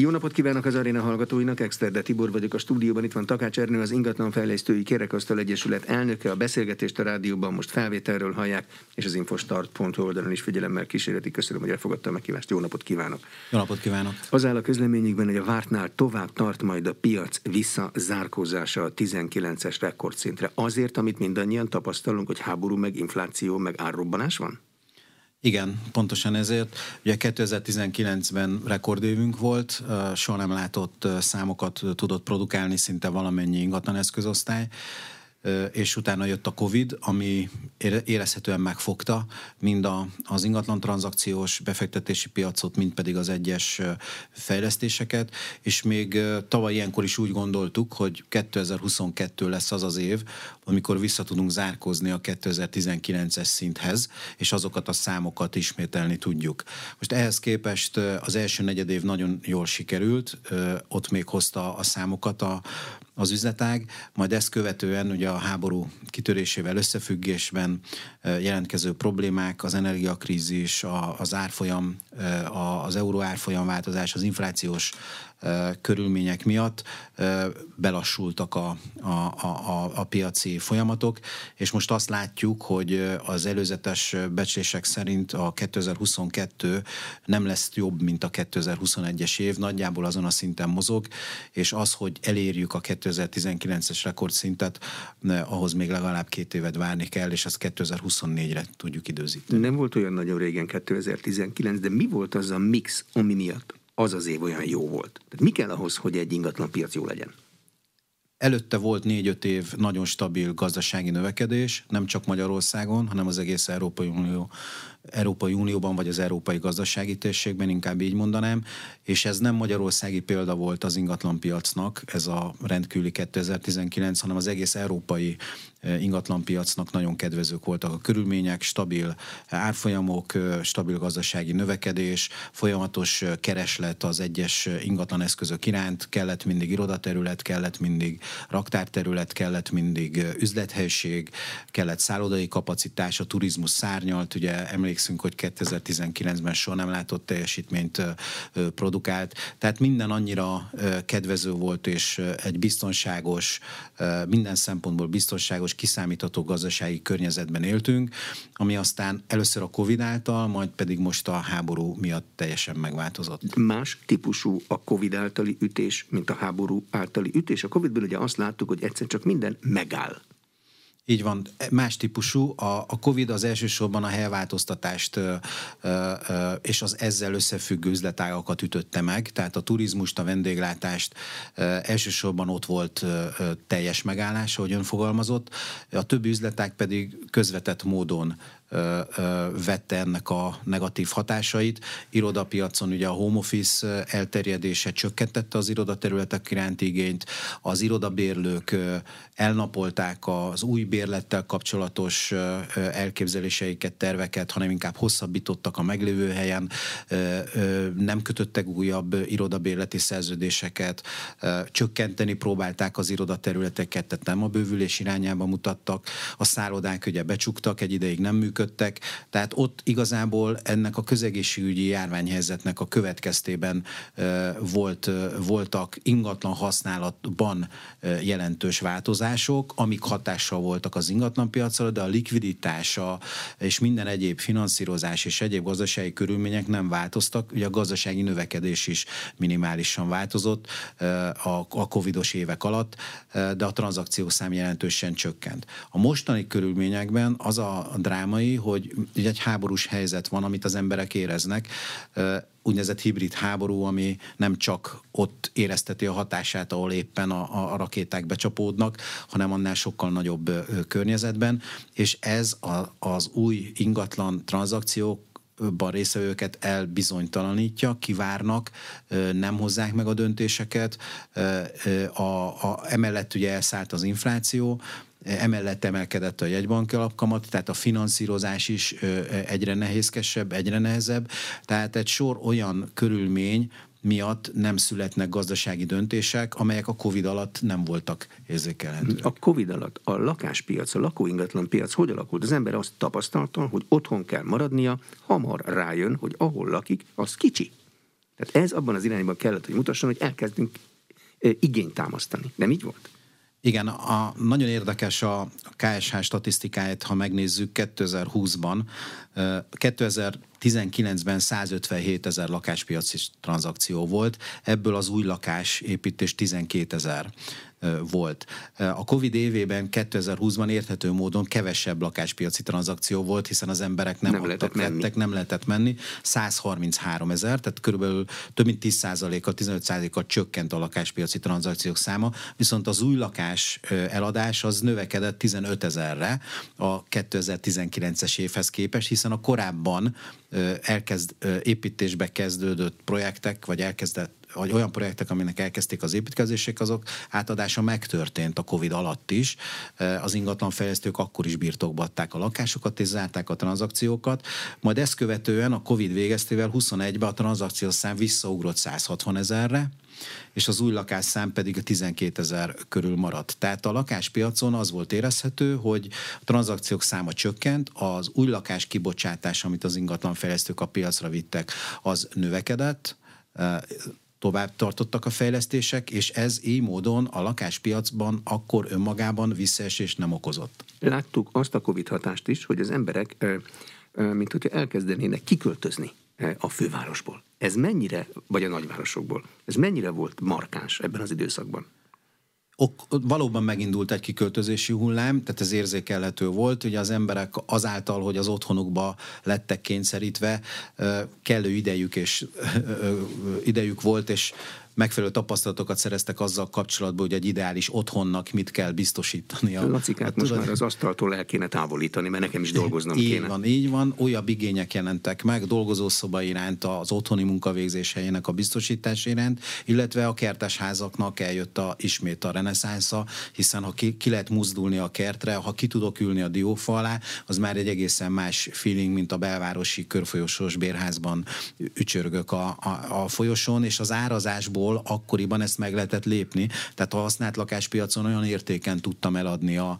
Jó napot kívánok az aréna hallgatóinak, Exterde Tibor vagyok a stúdióban, itt van Takács Ernő, az ingatlanfejlesztői Kerekasztal Egyesület elnöke, a beszélgetést a rádióban most felvételről hallják, és az infostart.hu oldalon is figyelemmel kísérleti. Köszönöm, hogy elfogadta a meghívást. Jó napot kívánok! Jó napot kívánok! Az áll a közleményükben, hogy a vártnál tovább tart majd a piac visszazárkózása a 19-es rekordszintre. Azért, amit mindannyian tapasztalunk, hogy háború, meg infláció, meg árrobbanás van? Igen, pontosan ezért. Ugye 2019-ben rekordévünk volt, soha nem látott számokat tudott produkálni szinte valamennyi ingatlan eszközosztály és utána jött a Covid, ami érezhetően megfogta mind a, az ingatlan tranzakciós befektetési piacot, mind pedig az egyes fejlesztéseket, és még tavaly ilyenkor is úgy gondoltuk, hogy 2022 lesz az az év, amikor vissza tudunk zárkozni a 2019-es szinthez, és azokat a számokat ismételni tudjuk. Most ehhez képest az első negyed év nagyon jól sikerült, ott még hozta a számokat a, az üzletág, majd ezt követően ugye a háború kitörésével összefüggésben jelentkező problémák, az energiakrízis, az árfolyam, az euró árfolyam változás, az inflációs körülmények miatt belassultak a, a, a, a piaci folyamatok, és most azt látjuk, hogy az előzetes becslések szerint a 2022 nem lesz jobb, mint a 2021-es év, nagyjából azon a szinten mozog, és az, hogy elérjük a 2019-es rekordszintet, ahhoz még legalább két évet várni kell, és azt 2024-re tudjuk időzíteni. Nem volt olyan nagyon régen 2019, de mi volt az a mix, ami miatt az az év olyan jó volt. Tehát mi kell ahhoz, hogy egy ingatlan piac jó legyen? Előtte volt négy-öt év nagyon stabil gazdasági növekedés, nem csak Magyarországon, hanem az egész Európai Unió Európai Unióban, vagy az Európai Gazdasági Térségben, inkább így mondanám, és ez nem magyarországi példa volt az ingatlanpiacnak, ez a rendkívüli 2019, hanem az egész európai eh, ingatlanpiacnak nagyon kedvezők voltak a körülmények, stabil árfolyamok, eh, stabil gazdasági növekedés, folyamatos kereslet az egyes ingatlan eszközök iránt, kellett mindig irodaterület, kellett mindig raktárterület, kellett mindig üzlethelység, kellett szállodai kapacitás, a turizmus szárnyalt, ugye emlékszünk, hogy 2019-ben soha nem látott teljesítményt produkált. Tehát minden annyira kedvező volt, és egy biztonságos, minden szempontból biztonságos, kiszámítható gazdasági környezetben éltünk, ami aztán először a Covid által, majd pedig most a háború miatt teljesen megváltozott. Más típusú a Covid általi ütés, mint a háború általi ütés. A Covidból ugye azt láttuk, hogy egyszer csak minden megáll. Így van, más típusú. A, a COVID az elsősorban a helyváltoztatást ö, ö, és az ezzel összefüggő üzletágakat ütötte meg, tehát a turizmust, a vendéglátást ö, elsősorban ott volt ö, teljes megállás, ahogy ön fogalmazott. A többi üzletág pedig közvetett módon vette ennek a negatív hatásait. Irodapiacon ugye a home office elterjedése csökkentette az irodaterületek iránti igényt, az irodabérlők elnapolták az új bérlettel kapcsolatos elképzeléseiket, terveket, hanem inkább hosszabbítottak a meglévő helyen, nem kötöttek újabb irodabérleti szerződéseket, csökkenteni próbálták az irodaterületeket, tehát nem a bővülés irányába mutattak, a szállodák ugye becsuktak, egy ideig nem működtek, működtek, tehát ott igazából ennek a közegészségügyi járványhelyzetnek a következtében volt, voltak ingatlan használatban jelentős változások, amik hatással voltak az ingatlanpiacra, de a likviditása és minden egyéb finanszírozás és egyéb gazdasági körülmények nem változtak. Ugye a gazdasági növekedés is minimálisan változott a covidos évek alatt, de a tranzakciószám jelentősen csökkent. A mostani körülményekben az a drámai, hogy egy háborús helyzet van, amit az emberek éreznek, úgynevezett hibrid háború, ami nem csak ott érezteti a hatását, ahol éppen a, a rakéták becsapódnak, hanem annál sokkal nagyobb környezetben, és ez a, az új ingatlan tranzakciók ban részvevőket elbizonytalanítja, kivárnak, nem hozzák meg a döntéseket. A, a, emellett ugye elszállt az infláció, Emellett emelkedett a jegybanki alapkamat, tehát a finanszírozás is egyre nehézkesebb, egyre nehezebb. Tehát egy sor olyan körülmény, miatt nem születnek gazdasági döntések, amelyek a Covid alatt nem voltak érzékelhetőek. A Covid alatt a lakáspiac, a lakóingatlan piac hogy alakult? Az ember azt tapasztalta, hogy otthon kell maradnia, hamar rájön, hogy ahol lakik, az kicsi. Tehát ez abban az irányban kellett, hogy mutasson, hogy elkezdünk igényt támasztani. Nem így volt? Igen, a, nagyon érdekes a KSH statisztikáját, ha megnézzük 2020-ban. 2019-ben 157 ezer lakáspiaci tranzakció volt, ebből az új lakás építés 12 ezer volt. A Covid évében 2020-ban érthető módon kevesebb lakáspiaci tranzakció volt, hiszen az emberek nem, nem adtak, vettek, nem lehetett menni. 133 ezer, tehát körülbelül több mint 10%-a, 15%-a csökkent a lakáspiaci tranzakciók száma, viszont az új lakás eladás az növekedett 15 ezerre a 2019-es évhez képest, hiszen a korábban elkezd, építésbe kezdődött projektek, vagy elkezdett vagy olyan projektek, aminek elkezdték az építkezések, azok átadása megtörtént a Covid alatt is. Az ingatlanfejlesztők akkor is birtokba adták a lakásokat és zárták a tranzakciókat. Majd ezt követően a Covid végeztével 21-ben a tranzakciós szám visszaugrott 160 ezerre, és az új lakásszám pedig a 12 ezer körül maradt. Tehát a lakáspiacon az volt érezhető, hogy a tranzakciók száma csökkent, az új lakás kibocsátás, amit az ingatlanfejlesztők a piacra vittek, az növekedett, tovább tartottak a fejlesztések, és ez így módon a lakáspiacban akkor önmagában visszaesés nem okozott. Láttuk azt a Covid hatást is, hogy az emberek, mint hogyha elkezdenének kiköltözni a fővárosból. Ez mennyire, vagy a nagyvárosokból, ez mennyire volt markáns ebben az időszakban? ok, valóban megindult egy kiköltözési hullám, tehát ez érzékelhető volt, hogy az emberek azáltal, hogy az otthonukba lettek kényszerítve, kellő idejük és idejük volt, és megfelelő tapasztalatokat szereztek azzal kapcsolatban, hogy egy ideális otthonnak mit kell biztosítani. A Lacikát hát, most tudod, már az asztaltól el kéne távolítani, mert nekem is dolgoznom így kéne. van, így van. Olyan igények jelentek meg dolgozószoba iránt, az otthoni munkavégzés helyének a biztosítás iránt, illetve a kertesházaknak eljött a, ismét a reneszánsza, hiszen ha ki, ki lehet muzdulni a kertre, ha ki tudok ülni a diófa alá, az már egy egészen más feeling, mint a belvárosi körfolyosós bérházban ücsörgök a, a, a folyosón, és az árazásból ahol akkoriban ezt meg lehetett lépni. Tehát a használt lakáspiacon olyan értéken tudtam eladni a,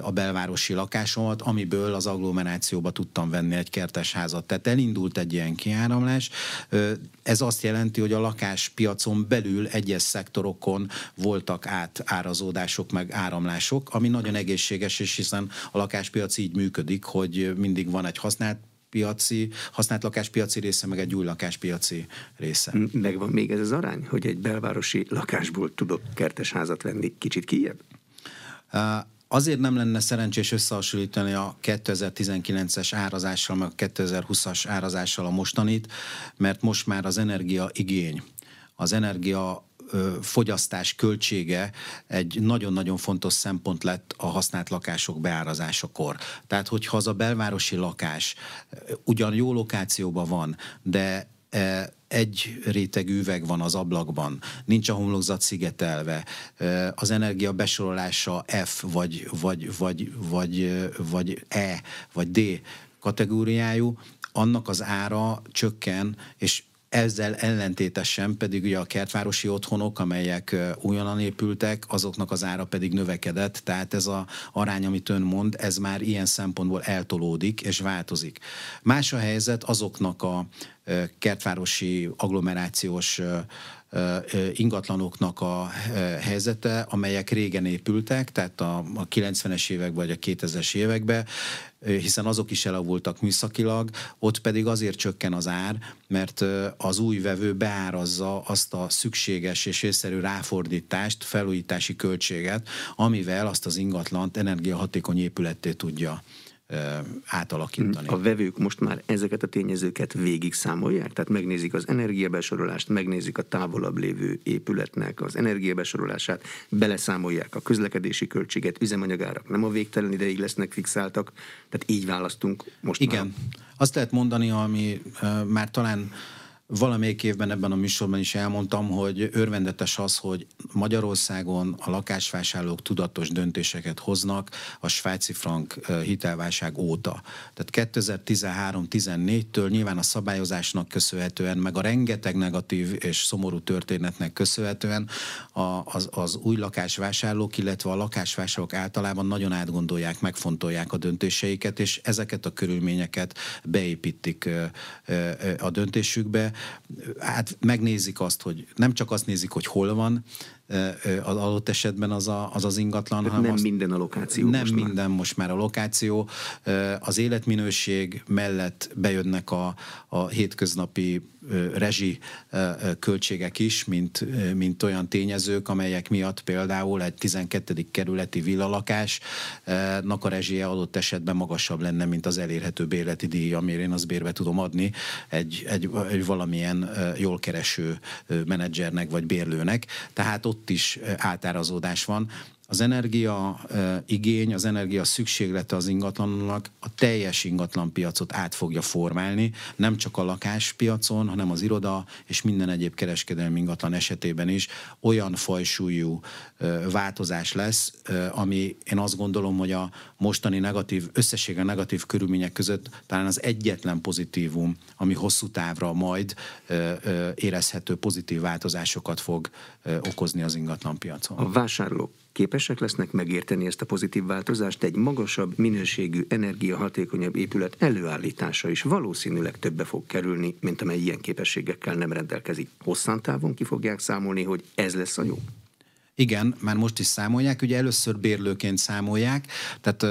a belvárosi lakásomat, amiből az agglomerációba tudtam venni egy kertes házat. Tehát elindult egy ilyen kiáramlás. Ez azt jelenti, hogy a lakáspiacon belül egyes szektorokon voltak átárazódások, meg áramlások, ami nagyon egészséges, és hiszen a lakáspiac így működik, hogy mindig van egy használt piaci, használt lakáspiaci része, meg egy új lakáspiaci része. Megvan még ez az arány, hogy egy belvárosi lakásból tudok kertes házat venni kicsit kijebb? Azért nem lenne szerencsés összehasonlítani a 2019-es árazással, meg a 2020-as árazással a mostanit, mert most már az energia igény, az energia fogyasztás költsége egy nagyon-nagyon fontos szempont lett a használt lakások beárazásakor. Tehát, hogyha az a belvárosi lakás ugyan jó lokációban van, de egy réteg üveg van az ablakban, nincs a homlokzat szigetelve, az energia besorolása F, vagy, vagy, vagy, vagy, vagy E, vagy D kategóriájú, annak az ára csökken, és ezzel ellentétesen pedig ugye a kertvárosi otthonok, amelyek újonnan épültek, azoknak az ára pedig növekedett, tehát ez a arány, amit ön mond, ez már ilyen szempontból eltolódik és változik. Más a helyzet azoknak a kertvárosi agglomerációs ingatlanoknak a helyzete, amelyek régen épültek, tehát a, 90-es évek vagy a 2000-es években, hiszen azok is elavultak műszakilag, ott pedig azért csökken az ár, mert az új vevő beárazza azt a szükséges és észszerű ráfordítást, felújítási költséget, amivel azt az ingatlant energiahatékony épületté tudja átalakítani. A vevők most már ezeket a tényezőket végig számolják? Tehát megnézik az energiabesorolást, megnézik a távolabb lévő épületnek az energiabesorolását, beleszámolják a közlekedési költséget, üzemanyagárak nem a végtelen ideig lesznek fixáltak, tehát így választunk most Igen. Már. Azt lehet mondani, ami már talán Valamelyik évben ebben a műsorban is elmondtam, hogy örvendetes az, hogy Magyarországon a lakásvásárlók tudatos döntéseket hoznak a svájci frank hitelválság óta. Tehát 2013-14-től nyilván a szabályozásnak köszönhetően, meg a rengeteg negatív és szomorú történetnek köszönhetően az, az új lakásvásárlók, illetve a lakásvásárlók általában nagyon átgondolják, megfontolják a döntéseiket, és ezeket a körülményeket beépítik a döntésükbe hát megnézik azt, hogy nem csak azt nézik, hogy hol van, az adott esetben az a, az, az ingatlan. hanem nem azt, minden a lokáció. Nem most minden már. most már a lokáció. Az életminőség mellett bejönnek a, a hétköznapi rezsi költségek is, mint, mint olyan tényezők, amelyek miatt például egy 12. kerületi villalakásnak a rezsie adott esetben magasabb lenne, mint az elérhető bérleti díj, amire én az bérbe tudom adni egy, egy, egy valamilyen jól kereső menedzsernek vagy bérlőnek. Tehát ott is átárazódás van az energia igény, az energia szükséglete az ingatlannak a teljes ingatlanpiacot át fogja formálni, nem csak a lakáspiacon, hanem az iroda és minden egyéb kereskedelmi ingatlan esetében is olyan fajsúlyú változás lesz, ami én azt gondolom, hogy a mostani negatív, összessége negatív körülmények között talán az egyetlen pozitívum, ami hosszú távra majd érezhető pozitív változásokat fog okozni az ingatlanpiacon. A vásárlók képesek lesznek megérteni ezt a pozitív változást, egy magasabb minőségű, energiahatékonyabb épület előállítása is valószínűleg többe fog kerülni, mint amely ilyen képességekkel nem rendelkezik. Hosszantávon ki fogják számolni, hogy ez lesz a jó? Igen, már most is számolják, ugye először bérlőként számolják, tehát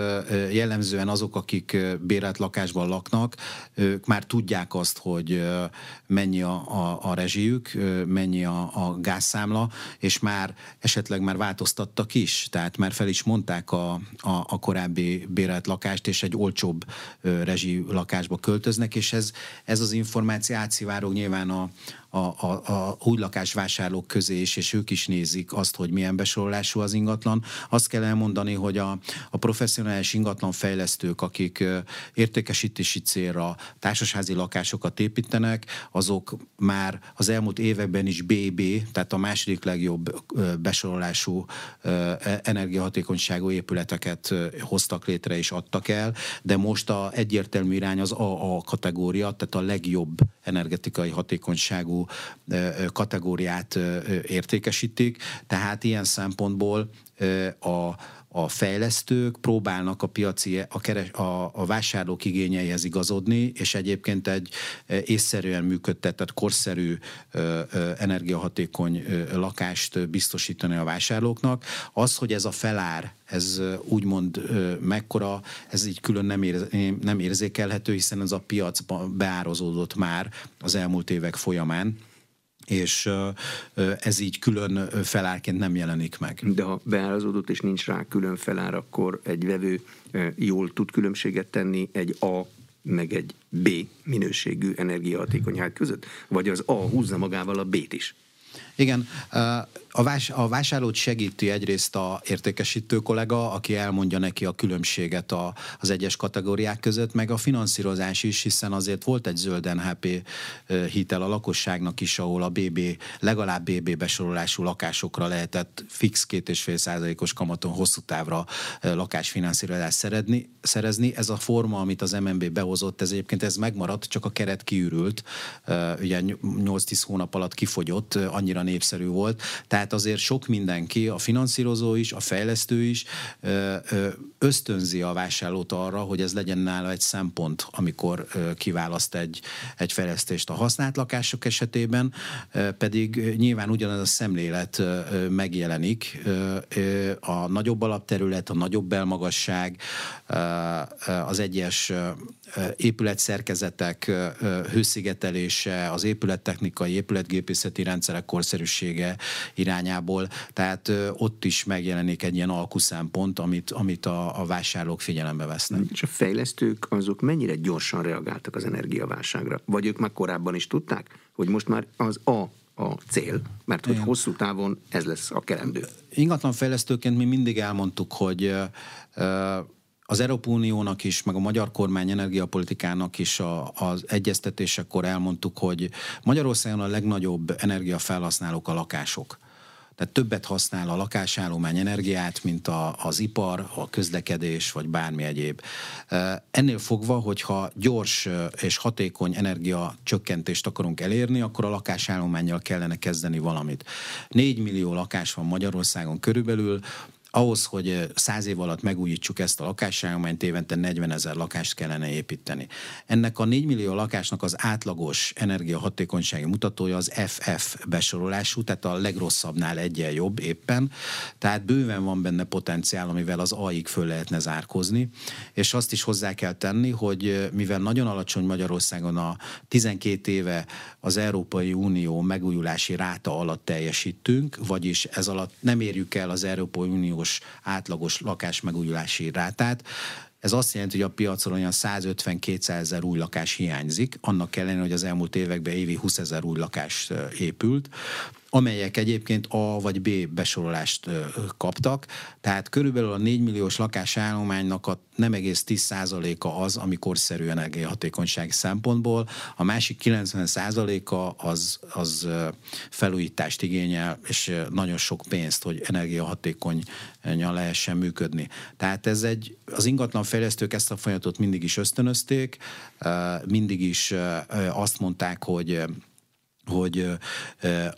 jellemzően azok, akik bérelt lakásban laknak, ők már tudják azt, hogy mennyi a, a, a rezsijük, mennyi a, a gázszámla, és már esetleg már változtattak is, tehát már fel is mondták a, a, a korábbi bérelt lakást, és egy olcsóbb rezsi lakásba költöznek, és ez, ez az információ átszivárog nyilván a, a, a, a új lakásvásárlók közé is, és ők is nézik azt, hogy milyen besorolású az ingatlan. Azt kell elmondani, hogy a, a professzionális ingatlan fejlesztők, akik értékesítési célra társasházi lakásokat építenek, azok már az elmúlt években is BB, tehát a második legjobb besorolású e, energiahatékonyságú épületeket hoztak létre és adtak el, de most a egyértelmű irány az AA kategória, tehát a legjobb energetikai hatékonyságú kategóriát értékesítik, tehát ilyen szempontból a, a fejlesztők próbálnak a piaci, a, keres, a, a vásárlók igényeihez igazodni, és egyébként egy észszerűen működtetett, korszerű, energiahatékony lakást biztosítani a vásárlóknak. Az, hogy ez a felár, ez úgymond mekkora, ez így külön nem, ér, nem érzékelhető, hiszen ez a piacban beározódott már az elmúlt évek folyamán és ez így külön felárként nem jelenik meg. De ha beárazódott és nincs rá külön felár, akkor egy vevő jól tud különbséget tenni egy A meg egy B minőségű energiahatékonyság között? Vagy az A húzza magával a B-t is? Igen, a, vás, a vásárlót segíti egyrészt a értékesítő kollega, aki elmondja neki a különbséget a, az egyes kategóriák között, meg a finanszírozás is, hiszen azért volt egy zöld NHP hitel a lakosságnak is, ahol a BB, legalább BB besorolású lakásokra lehetett fix két és fél százalékos kamaton hosszú távra lakásfinanszírozást szerezni, szerezni. Ez a forma, amit az MNB behozott, ez egyébként ez megmaradt, csak a keret kiürült, ugye 8-10 hónap alatt kifogyott, annyira népszerű volt. Tehát azért sok mindenki, a finanszírozó is, a fejlesztő is ösztönzi a vásárlót arra, hogy ez legyen nála egy szempont, amikor kiválaszt egy, egy fejlesztést a használt lakások esetében, pedig nyilván ugyanez a szemlélet megjelenik. A nagyobb alapterület, a nagyobb belmagasság, az egyes épületszerkezetek hőszigetelése, az épülettechnikai, épületgépészeti rendszerek korszerűsége irányából, tehát ott is megjelenik egy ilyen alkuszempont, amit, amit a, a vásárlók figyelembe vesznek. És a fejlesztők azok mennyire gyorsan reagáltak az energiaválságra? Vagy ők már korábban is tudták, hogy most már az a a cél, mert hogy Igen. hosszú távon ez lesz a kerendő. Ingatlan fejlesztőként mi mindig elmondtuk, hogy az Európai Uniónak is, meg a magyar kormány energiapolitikának is a, az egyeztetésekor elmondtuk, hogy Magyarországon a legnagyobb energiafelhasználók a lakások. Tehát többet használ a lakásállomány energiát, mint a, az ipar, a közlekedés, vagy bármi egyéb. Ennél fogva, hogyha gyors és hatékony energia csökkentést akarunk elérni, akkor a lakásállományjal kellene kezdeni valamit. 4 millió lakás van Magyarországon körülbelül, ahhoz, hogy száz év alatt megújítsuk ezt a lakásállományt, évente 40 ezer lakást kellene építeni. Ennek a 4 millió lakásnak az átlagos energiahatékonysági mutatója az FF besorolású, tehát a legrosszabbnál egyen jobb éppen, tehát bőven van benne potenciál, amivel az AIG föl lehetne zárkozni, és azt is hozzá kell tenni, hogy mivel nagyon alacsony Magyarországon a 12 éve az Európai Unió megújulási ráta alatt teljesítünk, vagyis ez alatt nem érjük el az Európai Uniós átlagos lakás megújulási rátát, ez azt jelenti, hogy a piacon olyan 150-200 ezer új lakás hiányzik, annak ellenére, hogy az elmúlt években évi 20 ezer új lakás épült amelyek egyébként A vagy B besorolást kaptak. Tehát körülbelül a 4 milliós lakásállománynak a nem egész 10%-a az, ami korszerű energiahatékonysági szempontból, a másik 90%-a az, az felújítást igényel, és nagyon sok pénzt, hogy energiahatékonyan lehessen működni. Tehát ez egy, az ingatlan fejlesztők ezt a folyamatot mindig is ösztönözték, mindig is azt mondták, hogy hogy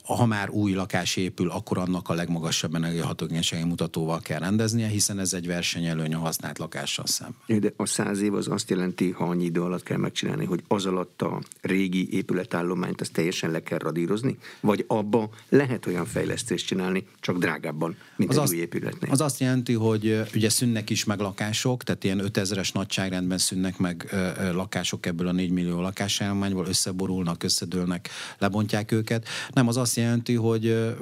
ha már új lakás épül, akkor annak a legmagasabb energiahatókénységi mutatóval kell rendeznie, hiszen ez egy versenyelőny a használt lakással szemben. De a száz év az azt jelenti, ha annyi idő alatt kell megcsinálni, hogy az alatt a régi épületállományt azt teljesen le kell radírozni? Vagy abba lehet olyan fejlesztést csinálni, csak drágábban, mint az egy azt, új épületnél? Az azt jelenti, hogy ugye szűnnek is meg lakások, tehát ilyen 5000-es nagyságrendben szűnnek meg lakások ebből a 4 millió lakásállományból, összeborulnak, összedőlnek, lebont elrontják őket. Nem, az azt jelenti, hogy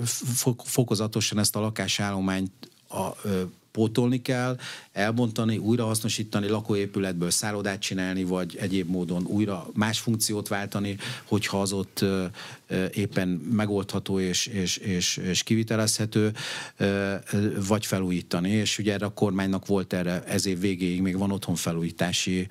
fokozatosan ezt a lakásállományt a, pótolni kell, elbontani, újrahasznosítani, lakóépületből szállodát csinálni, vagy egyéb módon újra más funkciót váltani, hogyha az ott éppen megoldható és, és, és, és kivitelezhető, vagy felújítani. És ugye erre a kormánynak volt erre ez év végéig még van otthon felújítási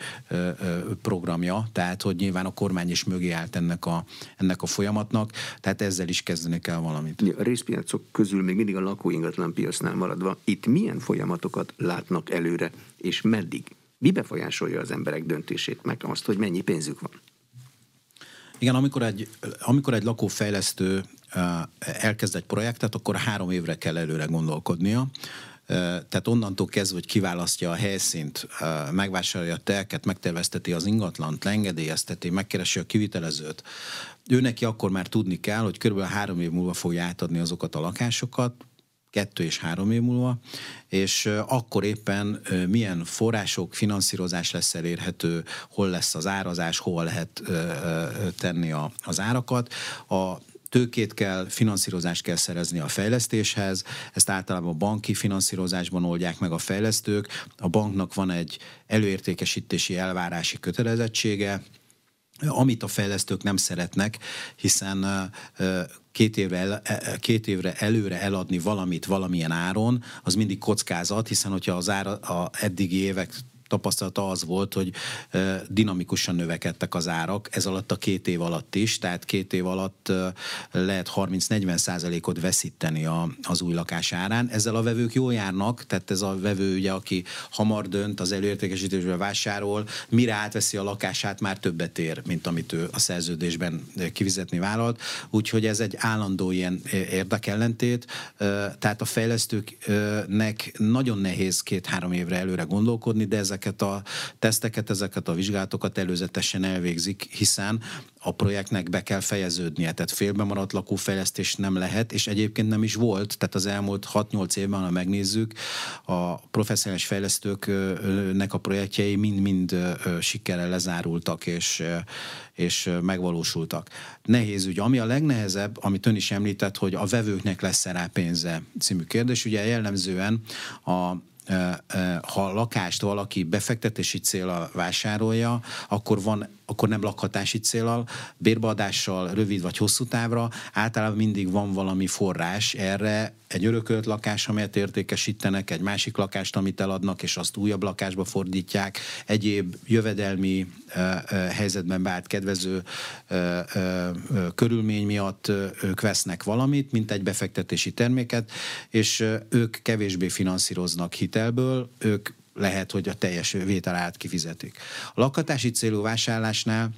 programja, tehát hogy nyilván a kormány is mögé állt ennek a, ennek a folyamatnak, tehát ezzel is kezdeni kell valamit. A részpiacok közül még mindig a lakóingatlan piacnál maradva, itt milyen folyamatokat látnak előre, és meddig? Mi befolyásolja az emberek döntését, meg azt, hogy mennyi pénzük van? Igen, amikor egy, amikor egy lakófejlesztő elkezd egy projektet, akkor három évre kell előre gondolkodnia. Tehát onnantól kezdve, hogy kiválasztja a helyszínt, megvásárolja a telket, megtervezteti az ingatlant, leengedélyezteti, megkeresi a kivitelezőt, ő neki akkor már tudni kell, hogy körülbelül három év múlva fogja átadni azokat a lakásokat, kettő és három év múlva, és akkor éppen milyen források, finanszírozás lesz elérhető, hol lesz az árazás, hol lehet tenni az árakat. A tőkét kell, finanszírozást kell szerezni a fejlesztéshez, ezt általában a banki finanszírozásban oldják meg a fejlesztők. A banknak van egy előértékesítési elvárási kötelezettsége, amit a fejlesztők nem szeretnek, hiszen két évre, e, e, két évre előre eladni valamit valamilyen áron, az mindig kockázat, hiszen hogyha az ára, a eddigi évek tapasztalata az volt, hogy dinamikusan növekedtek az árak, ez alatt a két év alatt is, tehát két év alatt lehet 30-40 százalékot veszíteni a, az új lakás árán. Ezzel a vevők jól járnak, tehát ez a vevő, ugye, aki hamar dönt, az előértékesítésbe vásárol, mire átveszi a lakását, már többet ér, mint amit ő a szerződésben kifizetni vállalt. Úgyhogy ez egy állandó ilyen érdekellentét, tehát a fejlesztőknek nagyon nehéz két-három évre előre gondolkodni, de ezek ezeket a teszteket, ezeket a vizsgálatokat előzetesen elvégzik, hiszen a projektnek be kell fejeződnie, tehát félbe maradt lakófejlesztés nem lehet, és egyébként nem is volt, tehát az elmúlt 6-8 évben, ha megnézzük, a professzionális fejlesztőknek a projektjei mind-mind sikerrel lezárultak, és, és megvalósultak. Nehéz ügy. Ami a legnehezebb, amit ön is említett, hogy a vevőknek lesz rá pénze című kérdés, ugye jellemzően a ha a lakást valaki befektetési célra vásárolja, akkor van akkor nem lakhatási célal, bérbeadással, rövid vagy hosszú távra, általában mindig van valami forrás erre, egy örökölt lakás, amelyet értékesítenek, egy másik lakást, amit eladnak, és azt újabb lakásba fordítják, egyéb jövedelmi helyzetben beállt kedvező körülmény miatt ők vesznek valamit, mint egy befektetési terméket, és ők kevésbé finanszíroznak hitelből, ők lehet, hogy a teljes vételát kifizetik. A lakhatási célú vásárlásnál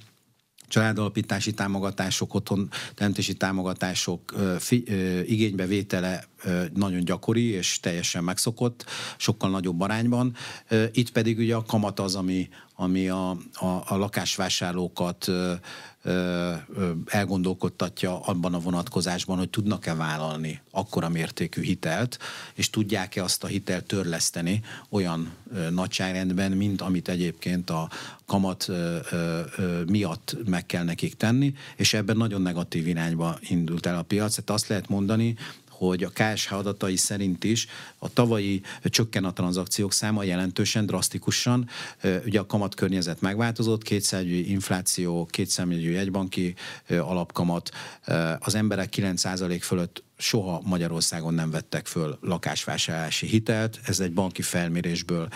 családalapítási támogatások, otthon teremtési támogatások fi, igénybevétele nagyon gyakori és teljesen megszokott, sokkal nagyobb arányban. Itt pedig ugye a kamat az, ami, ami a, a, a lakásvásárlókat elgondolkodtatja abban a vonatkozásban, hogy tudnak-e vállalni akkora mértékű hitelt, és tudják-e azt a hitelt törleszteni olyan nagyságrendben, mint amit egyébként a kamat miatt meg kell nekik tenni, és ebben nagyon negatív irányba indult el a piac. Tehát azt lehet mondani, hogy a KSH adatai szerint is a tavalyi csökken a tranzakciók száma jelentősen, drasztikusan. Ugye a kamat környezet megváltozott, kétszerű infláció, kétszerű jegybanki alapkamat, az emberek 9% fölött soha Magyarországon nem vettek föl lakásvásárlási hitelt. Ez egy banki felmérésből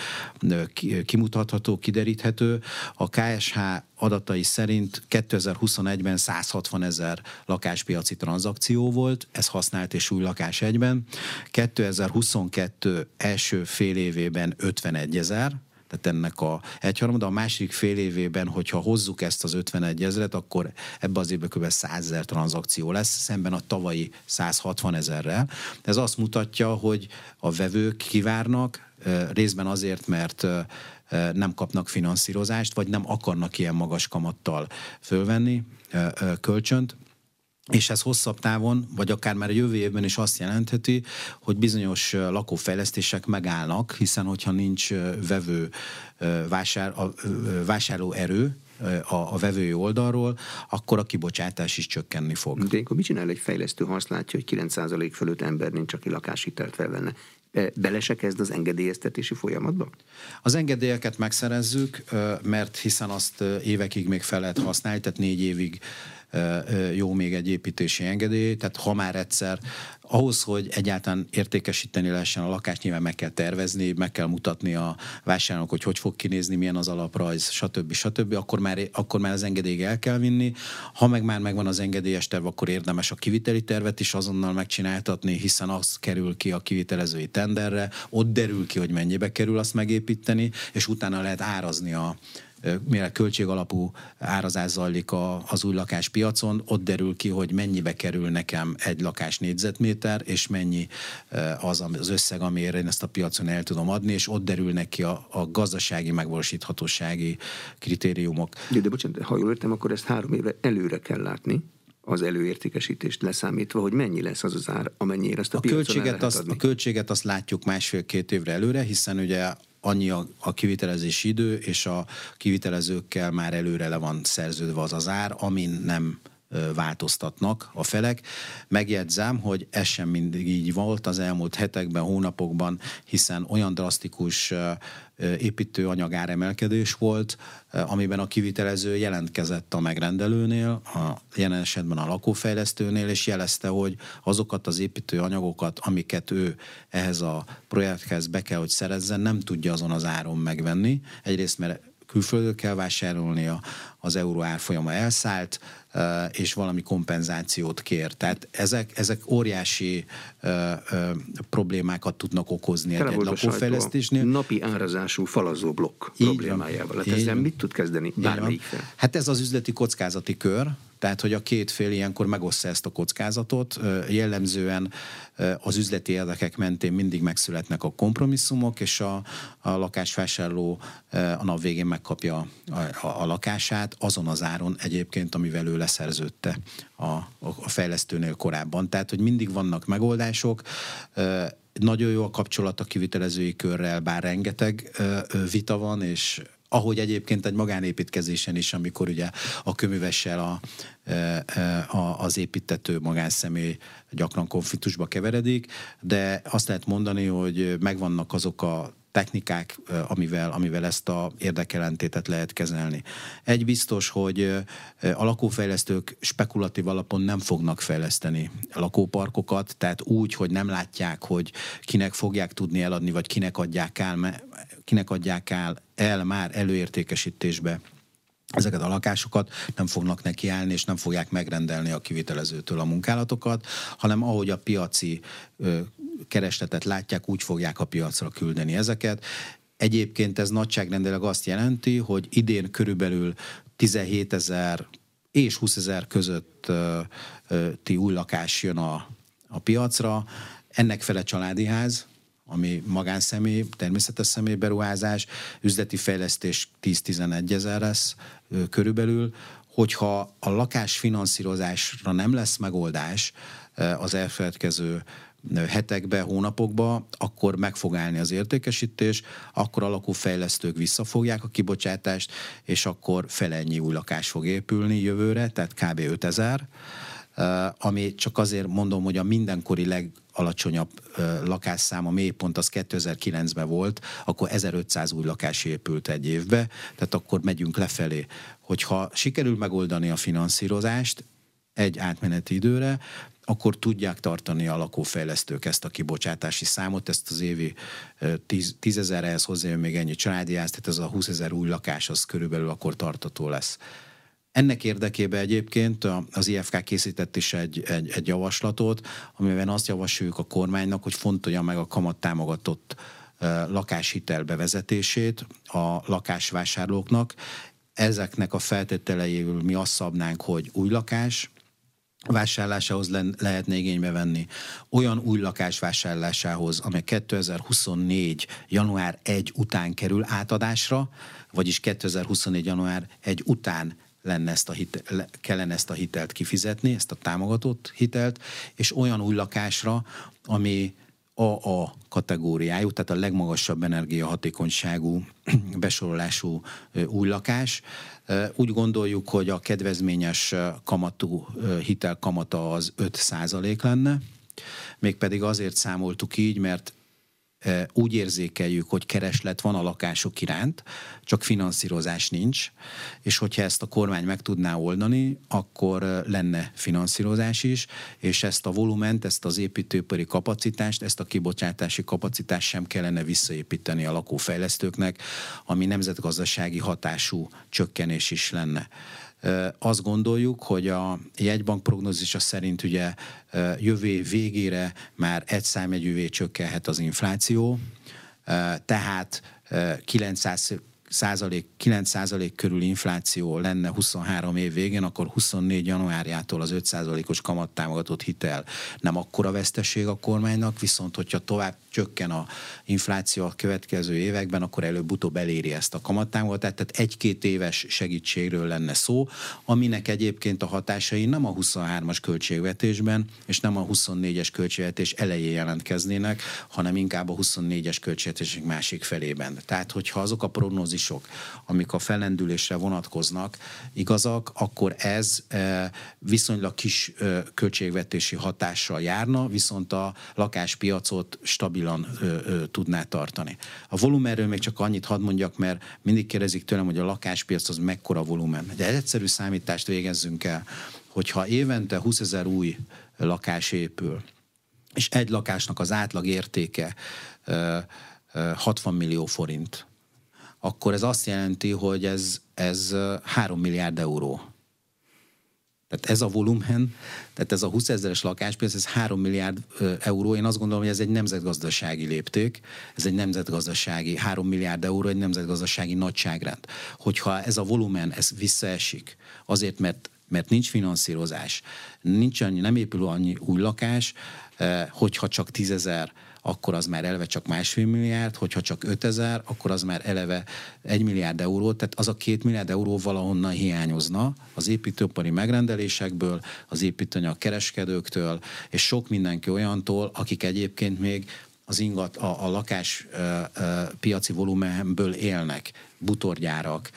kimutatható, kideríthető. A KSH adatai szerint 2021-ben 160 ezer lakáspiaci tranzakció volt, ez használt és új lakás egyben. 2022 első fél évében 51 ezer, tehát ennek a egyharmada. A másik fél évében, hogyha hozzuk ezt az 51 ezeret, akkor ebbe az évben kb. 100 ezer tranzakció lesz, szemben a tavalyi 160 ezerrel. Ez azt mutatja, hogy a vevők kivárnak, részben azért, mert nem kapnak finanszírozást, vagy nem akarnak ilyen magas kamattal fölvenni kölcsönt, és ez hosszabb távon, vagy akár már a jövő évben is azt jelentheti, hogy bizonyos lakófejlesztések megállnak, hiszen hogyha nincs vevő vásár, a, vásárló erő, a, a vevői oldalról, akkor a kibocsátás is csökkenni fog. De akkor mit csinál egy fejlesztő, ha azt látja, hogy 9% fölött ember nincs, aki lakáshitelt felvenne? Bele se kezd az engedélyeztetési folyamatba? Az engedélyeket megszerezzük, mert hiszen azt évekig még fel lehet használni, tehát négy évig jó még egy építési engedély, tehát ha már egyszer ahhoz, hogy egyáltalán értékesíteni lehessen a lakást, nyilván meg kell tervezni, meg kell mutatni a vásárlónak, hogy hogy fog kinézni, milyen az alaprajz, stb. stb. Akkor már, akkor már az engedélyt el kell vinni. Ha meg már megvan az engedélyes terv, akkor érdemes a kiviteli tervet is azonnal megcsináltatni, hiszen az kerül ki a kivitelezői tenderre, ott derül ki, hogy mennyibe kerül azt megépíteni, és utána lehet árazni a, mivel költségalapú árazás zajlik a, az új lakáspiacon, ott derül ki, hogy mennyibe kerül nekem egy lakás négyzetméter, és mennyi az az összeg, amire én ezt a piacon el tudom adni, és ott derülnek ki a, a gazdasági megvalósíthatósági kritériumok. De, de bocsánat, ha jól értem, akkor ezt három éve előre kell látni az előértékesítést leszámítva, hogy mennyi lesz az az ár, amennyire ezt a, a költséget azt, adni. A költséget azt látjuk másfél-két évre előre, hiszen ugye annyi a, a kivitelezési idő, és a kivitelezőkkel már előre le van szerződve az az ár, amin nem változtatnak a felek. Megjegyzem, hogy ez sem mindig így volt az elmúlt hetekben, hónapokban, hiszen olyan drasztikus építőanyag áremelkedés volt, amiben a kivitelező jelentkezett a megrendelőnél, a jelen esetben a lakófejlesztőnél, és jelezte, hogy azokat az építőanyagokat, amiket ő ehhez a projekthez be kell, hogy szerezzen, nem tudja azon az áron megvenni. Egyrészt, mert külföldről kell vásárolnia, az euró árfolyama elszállt, és valami kompenzációt kér. Tehát ezek, ezek óriási problémákat tudnak okozni egy, egy lakófejlesztésnél. Napi árazású falazó blokk problémájával. Hát ezzel mit tud kezdeni bármelyik Hát ez az üzleti kockázati kör, tehát, hogy a két fél ilyenkor megosztja ezt a kockázatot. Jellemzően az üzleti érdekek mentén mindig megszületnek a kompromisszumok, és a, a lakásvásárló a nap végén megkapja a, a, a lakását azon az áron egyébként, amivel ő leszerződte a, a fejlesztőnél korábban. Tehát, hogy mindig vannak megoldások, nagyon jó a kapcsolat a kivitelezői körrel, bár rengeteg vita van, és ahogy egyébként egy magánépítkezésen is, amikor ugye a köművessel a, a, az építető magánszemély gyakran konfliktusba keveredik, de azt lehet mondani, hogy megvannak azok a technikák, amivel, amivel ezt a érdekelentétet lehet kezelni. Egy biztos, hogy a lakófejlesztők spekulatív alapon nem fognak fejleszteni lakóparkokat, tehát úgy, hogy nem látják, hogy kinek fogják tudni eladni, vagy kinek adják el, kinek adják el, el már előértékesítésbe ezeket a lakásokat nem fognak nekiállni, és nem fogják megrendelni a kivitelezőtől a munkálatokat, hanem ahogy a piaci ö, keresletet látják, úgy fogják a piacra küldeni ezeket. Egyébként ez nagyságrendileg azt jelenti, hogy idén körülbelül 17 ezer és 20 ezer közötti új lakás jön a, a piacra. Ennek fele családi ház, ami magánszemély, természetes személy beruházás, üzleti fejlesztés 10-11 ezer lesz körülbelül, hogyha a lakás finanszírozásra nem lesz megoldás az elfeledkező hetekbe, hónapokba, akkor meg fog állni az értékesítés, akkor a lakófejlesztők visszafogják a kibocsátást, és akkor felennyi új lakás fog épülni jövőre, tehát kb. 5000 ami csak azért mondom, hogy a mindenkori legalacsonyabb lakásszám, a mélypont az 2009-ben volt, akkor 1500 új lakás épült egy évbe, tehát akkor megyünk lefelé. Hogyha sikerül megoldani a finanszírozást egy átmeneti időre, akkor tudják tartani a lakófejlesztők ezt a kibocsátási számot, ezt az évi 10 ezerhez hozzájön még ennyi családi ház, tehát ez a 20 ezer új lakás az körülbelül akkor tartató lesz. Ennek érdekében egyébként az IFK készített is egy, egy, egy javaslatot, amiben azt javasoljuk a kormánynak, hogy fontolja meg a kamattámogatott lakáshitel bevezetését a lakásvásárlóknak. Ezeknek a feltételeiül mi azt szabnánk, hogy új lakás, vásárlásához le- lehetne igénybe venni, olyan új lakás vásárlásához, amely 2024. január 1 után kerül átadásra, vagyis 2024. január 1 után lenne ezt a hitel, kellene ezt a hitelt kifizetni, ezt a támogatott hitelt, és olyan új lakásra, ami AA kategóriájú, tehát a legmagasabb energiahatékonyságú besorolású új lakás. Úgy gondoljuk, hogy a kedvezményes kamatú hitel kamata az 5% lenne, mégpedig azért számoltuk így, mert úgy érzékeljük, hogy kereslet van a lakások iránt, csak finanszírozás nincs, és hogyha ezt a kormány meg tudná oldani, akkor lenne finanszírozás is, és ezt a volument, ezt az építőipari kapacitást, ezt a kibocsátási kapacitást sem kellene visszaépíteni a lakófejlesztőknek, ami nemzetgazdasági hatású csökkenés is lenne azt gondoljuk, hogy a jegybank prognózisa szerint ugye jövő év végére már egy számjegyűvé csökkenhet az infláció, tehát 900 százalék, 9 százalék körül infláció lenne 23 év végén, akkor 24 januárjától az 5 százalékos kamattámogatott hitel nem akkora veszteség a kormánynak, viszont hogyha tovább csökken a infláció a következő években, akkor előbb-utóbb eléri ezt a kamattámogatást, tehát egy-két éves segítségről lenne szó, aminek egyébként a hatásai nem a 23-as költségvetésben, és nem a 24-es költségvetés elején jelentkeznének, hanem inkább a 24-es költségvetések másik felében. Tehát, hogyha azok a prognózis prognózisok, amik a fellendülésre vonatkoznak, igazak, akkor ez e, viszonylag kis e, költségvetési hatással járna, viszont a lakáspiacot stabilan e, tudná tartani. A volumenről még csak annyit hadd mondjak, mert mindig kérdezik tőlem, hogy a lakáspiac az mekkora volumen. De egy egyszerű számítást végezzünk el, hogyha évente 20 ezer új lakás épül, és egy lakásnak az átlag értéke 60 millió forint, akkor ez azt jelenti, hogy ez, ez 3 milliárd euró. Tehát ez a volumen, tehát ez a 20 ezeres lakáspiac, ez 3 milliárd euró. Én azt gondolom, hogy ez egy nemzetgazdasági lépték, ez egy nemzetgazdasági, 3 milliárd euró, egy nemzetgazdasági nagyságrend. Hogyha ez a volumen, ez visszaesik, azért, mert mert nincs finanszírozás, nincs annyi, nem épül annyi új lakás, hogyha csak tízezer akkor az már eleve csak másfél milliárd, hogyha csak 5000, akkor az már eleve egy milliárd euró, tehát az a két milliárd euró valahonnan hiányozna az építőipari megrendelésekből, az építőanyag kereskedőktől, és sok mindenki olyantól, akik egyébként még az ingat, a, a lakás ö, ö, piaci volumenből élnek, butorgyárak,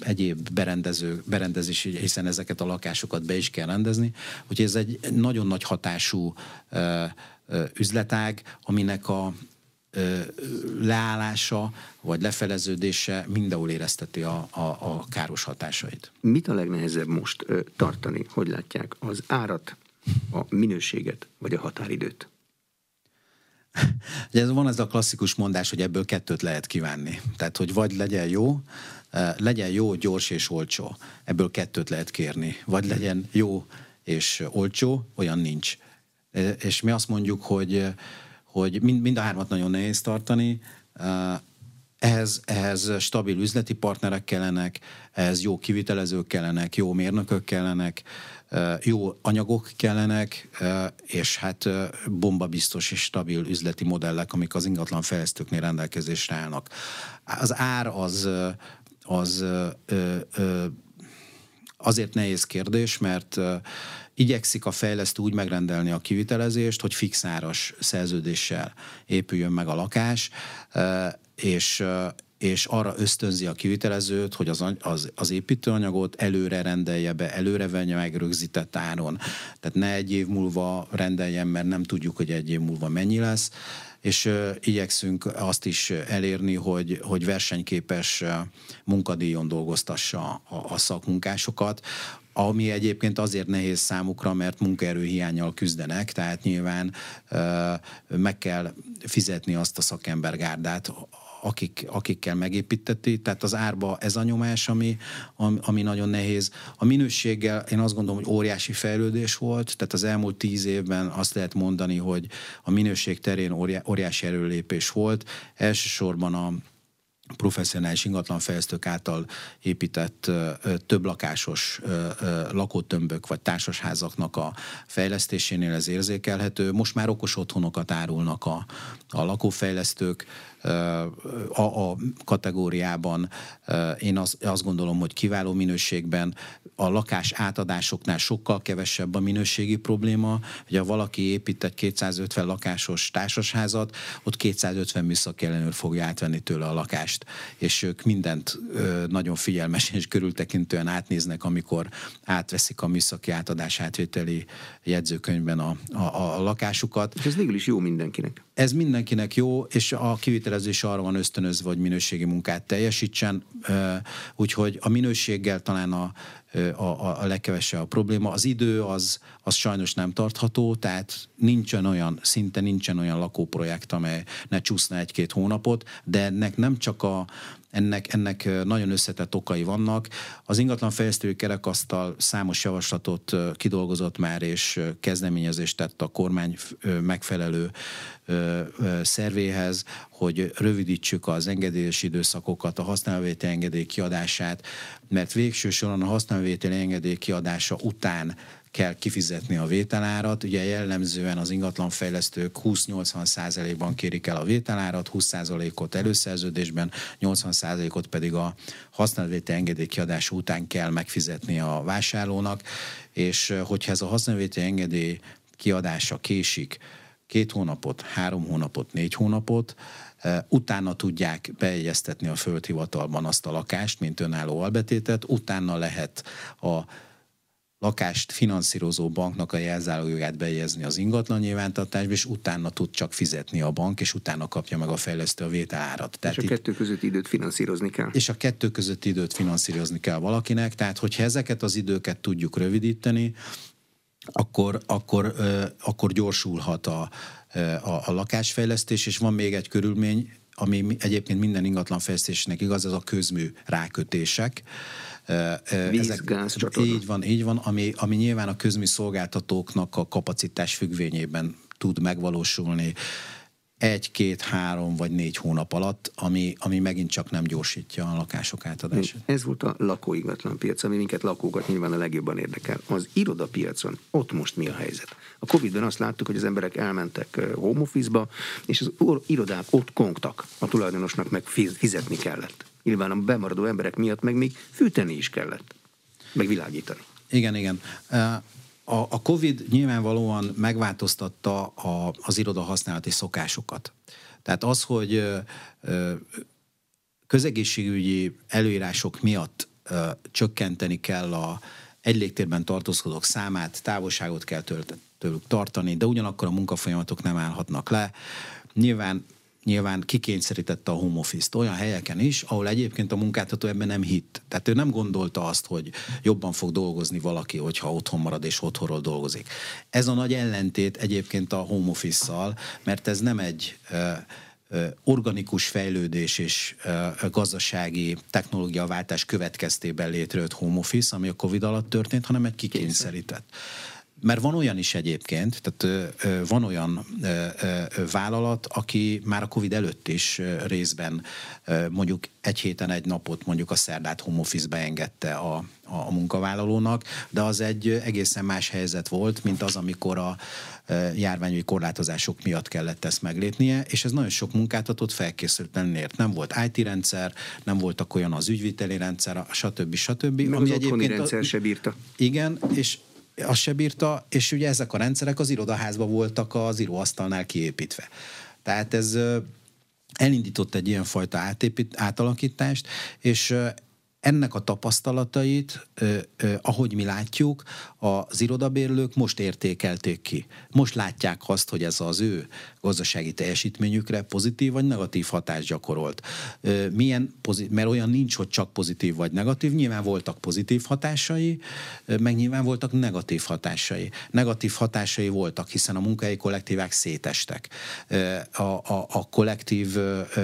egyéb berendező, berendezés, hiszen ezeket a lakásokat be is kell rendezni. Úgyhogy ez egy nagyon nagy hatású üzletág, aminek a leállása vagy lefeleződése mindenhol érezteti a, a, a káros hatásait. Mit a legnehezebb most tartani? Hogy látják? Az árat, a minőséget vagy a határidőt? Ugye van ez a klasszikus mondás, hogy ebből kettőt lehet kívánni. Tehát, hogy vagy legyen jó, legyen jó, gyors és olcsó. Ebből kettőt lehet kérni. Vagy legyen jó és olcsó, olyan nincs és mi azt mondjuk, hogy, hogy mind, mind a hármat nagyon nehéz tartani. ehhez, ehhez stabil üzleti partnerek kellenek, ehhez jó kivitelezők kellenek, jó mérnökök kellenek, jó anyagok kellenek, és hát bombabiztos és stabil üzleti modellek, amik az ingatlan fejlesztőknél rendelkezésre állnak. Az ár az, az azért nehéz kérdés, mert igyekszik a fejlesztő úgy megrendelni a kivitelezést, hogy fixáras szerződéssel épüljön meg a lakás, és, és arra ösztönzi a kivitelezőt, hogy az, az, az építőanyagot előre rendelje be, előre venje meg rögzített áron. Tehát ne egy év múlva rendeljen, mert nem tudjuk, hogy egy év múlva mennyi lesz, és uh, igyekszünk azt is elérni, hogy, hogy versenyképes munkadíjon dolgoztassa a, a szakmunkásokat, ami egyébként azért nehéz számukra, mert munkaerőhiányjal küzdenek, tehát nyilván meg kell fizetni azt a szakembergárdát, akik, akikkel megépíteti, tehát az árba ez a nyomás, ami, ami nagyon nehéz. A minőséggel én azt gondolom, hogy óriási fejlődés volt, tehát az elmúlt tíz évben azt lehet mondani, hogy a minőség terén óriási erőlépés volt. Elsősorban a professzionális ingatlanfejlesztők által épített több lakásos lakótömbök vagy társasházaknak a fejlesztésénél ez érzékelhető. Most már okos otthonokat árulnak a, a lakófejlesztők, a kategóriában én azt, azt gondolom, hogy kiváló minőségben a lakás átadásoknál sokkal kevesebb a minőségi probléma. Hogy ha valaki épít egy 250 lakásos társasházat, ott 250 műszaki ellenőr fogja átvenni tőle a lakást, és ők mindent nagyon figyelmes és körültekintően átnéznek, amikor átveszik a műszaki átadás átvételi jegyzőkönyvben a, a, a lakásukat. És ez végül is jó mindenkinek. Ez mindenkinek jó, és a kivitelezés arra van ösztönözve, hogy minőségi munkát teljesítsen, úgyhogy a minőséggel talán a, a, a legkevesebb a probléma. Az idő az, az sajnos nem tartható, tehát nincsen olyan, szinte nincsen olyan lakóprojekt, amely ne csúszna egy-két hónapot, de ennek nem csak a, ennek, ennek nagyon összetett okai vannak. Az ingatlanfejlesztői kerekasztal számos javaslatot kidolgozott már, és kezdeményezést tett a kormány megfelelő szervéhez, hogy rövidítsük az engedélyes időszakokat, a használóvételi engedély kiadását, mert végső soron a használóvételi engedély kiadása után kell kifizetni a vételárat. Ugye jellemzően az ingatlanfejlesztők 20-80 százalékban kérik el a vételárat, 20 százalékot előszerződésben, 80 százalékot pedig a használvétel engedély kiadása után kell megfizetni a vásárlónak, és hogyha ez a használvétel engedély kiadása késik, két hónapot, három hónapot, négy hónapot, utána tudják bejegyeztetni a földhivatalban azt a lakást, mint önálló albetétet, utána lehet a lakást finanszírozó banknak a jelzárójogát bejezni az ingatlan nyilvántartásba, és utána tud csak fizetni a bank, és utána kapja meg a fejlesztő a vételárat. Tehát és a kettő közötti időt finanszírozni kell. És a kettő közötti időt finanszírozni kell valakinek, tehát hogyha ezeket az időket tudjuk rövidíteni, akkor, akkor, akkor gyorsulhat a, a, a lakásfejlesztés, és van még egy körülmény, ami egyébként minden ingatlanfejlesztésnek igaz, ez a közmű rákötések. Víz, Ezek, gáz, csatorna. Így van, így van, ami, ami nyilván a közmű szolgáltatóknak a kapacitás függvényében tud megvalósulni egy, két, három vagy négy hónap alatt, ami, ami megint csak nem gyorsítja a lakások átadását. Ez volt a lakóingatlan piac, ami minket lakókat nyilván a legjobban érdekel. Az irodapiacon ott most mi a helyzet? A Covid-ben azt láttuk, hogy az emberek elmentek home office-ba, és az irodák ott kongtak. A tulajdonosnak meg fizetni kellett. Nyilván a bemaradó emberek miatt meg még fűteni is kellett. Meg világítani. Igen, igen. A, a COVID nyilvánvalóan megváltoztatta a, az iroda használati szokásokat. Tehát az, hogy közegészségügyi előírások miatt csökkenteni kell a egy légtérben tartózkodók számát, távolságot kell tőlük tartani, de ugyanakkor a munkafolyamatok nem állhatnak le. Nyilván nyilván kikényszerítette a home office-t olyan helyeken is, ahol egyébként a munkáltató ebben nem hitt. Tehát ő nem gondolta azt, hogy jobban fog dolgozni valaki, hogyha otthon marad és otthonról dolgozik. Ez a nagy ellentét egyébként a home office-szal, mert ez nem egy organikus fejlődés és gazdasági technológiaváltás következtében létrejött home office, ami a Covid alatt történt, hanem egy kikényszerített. Mert van olyan is egyébként, tehát van olyan vállalat, aki már a Covid előtt is részben mondjuk egy héten egy napot mondjuk a szerdát home office-be engedte a, a munkavállalónak, de az egy egészen más helyzet volt, mint az, amikor a járványügyi korlátozások miatt kellett ezt meglépnie, és ez nagyon sok munkáltatót felkészülten ért. Nem volt IT rendszer, nem voltak olyan az ügyviteli rendszer, stb. stb. Meg ami az egyébként rendszer a, se bírta. Igen, és azt se bírta, és ugye ezek a rendszerek az irodaházban voltak az íróasztalnál kiépítve. Tehát ez elindított egy ilyenfajta átépít, átalakítást, és ennek a tapasztalatait, ahogy mi látjuk, az irodabérlők most értékelték ki. Most látják azt, hogy ez az ő gazdasági teljesítményükre pozitív vagy negatív hatást gyakorolt. Milyen pozitív, mert olyan nincs, hogy csak pozitív vagy negatív, nyilván voltak pozitív hatásai, meg nyilván voltak negatív hatásai. Negatív hatásai voltak, hiszen a munkahelyi kollektívák szétestek. A, a, a kollektív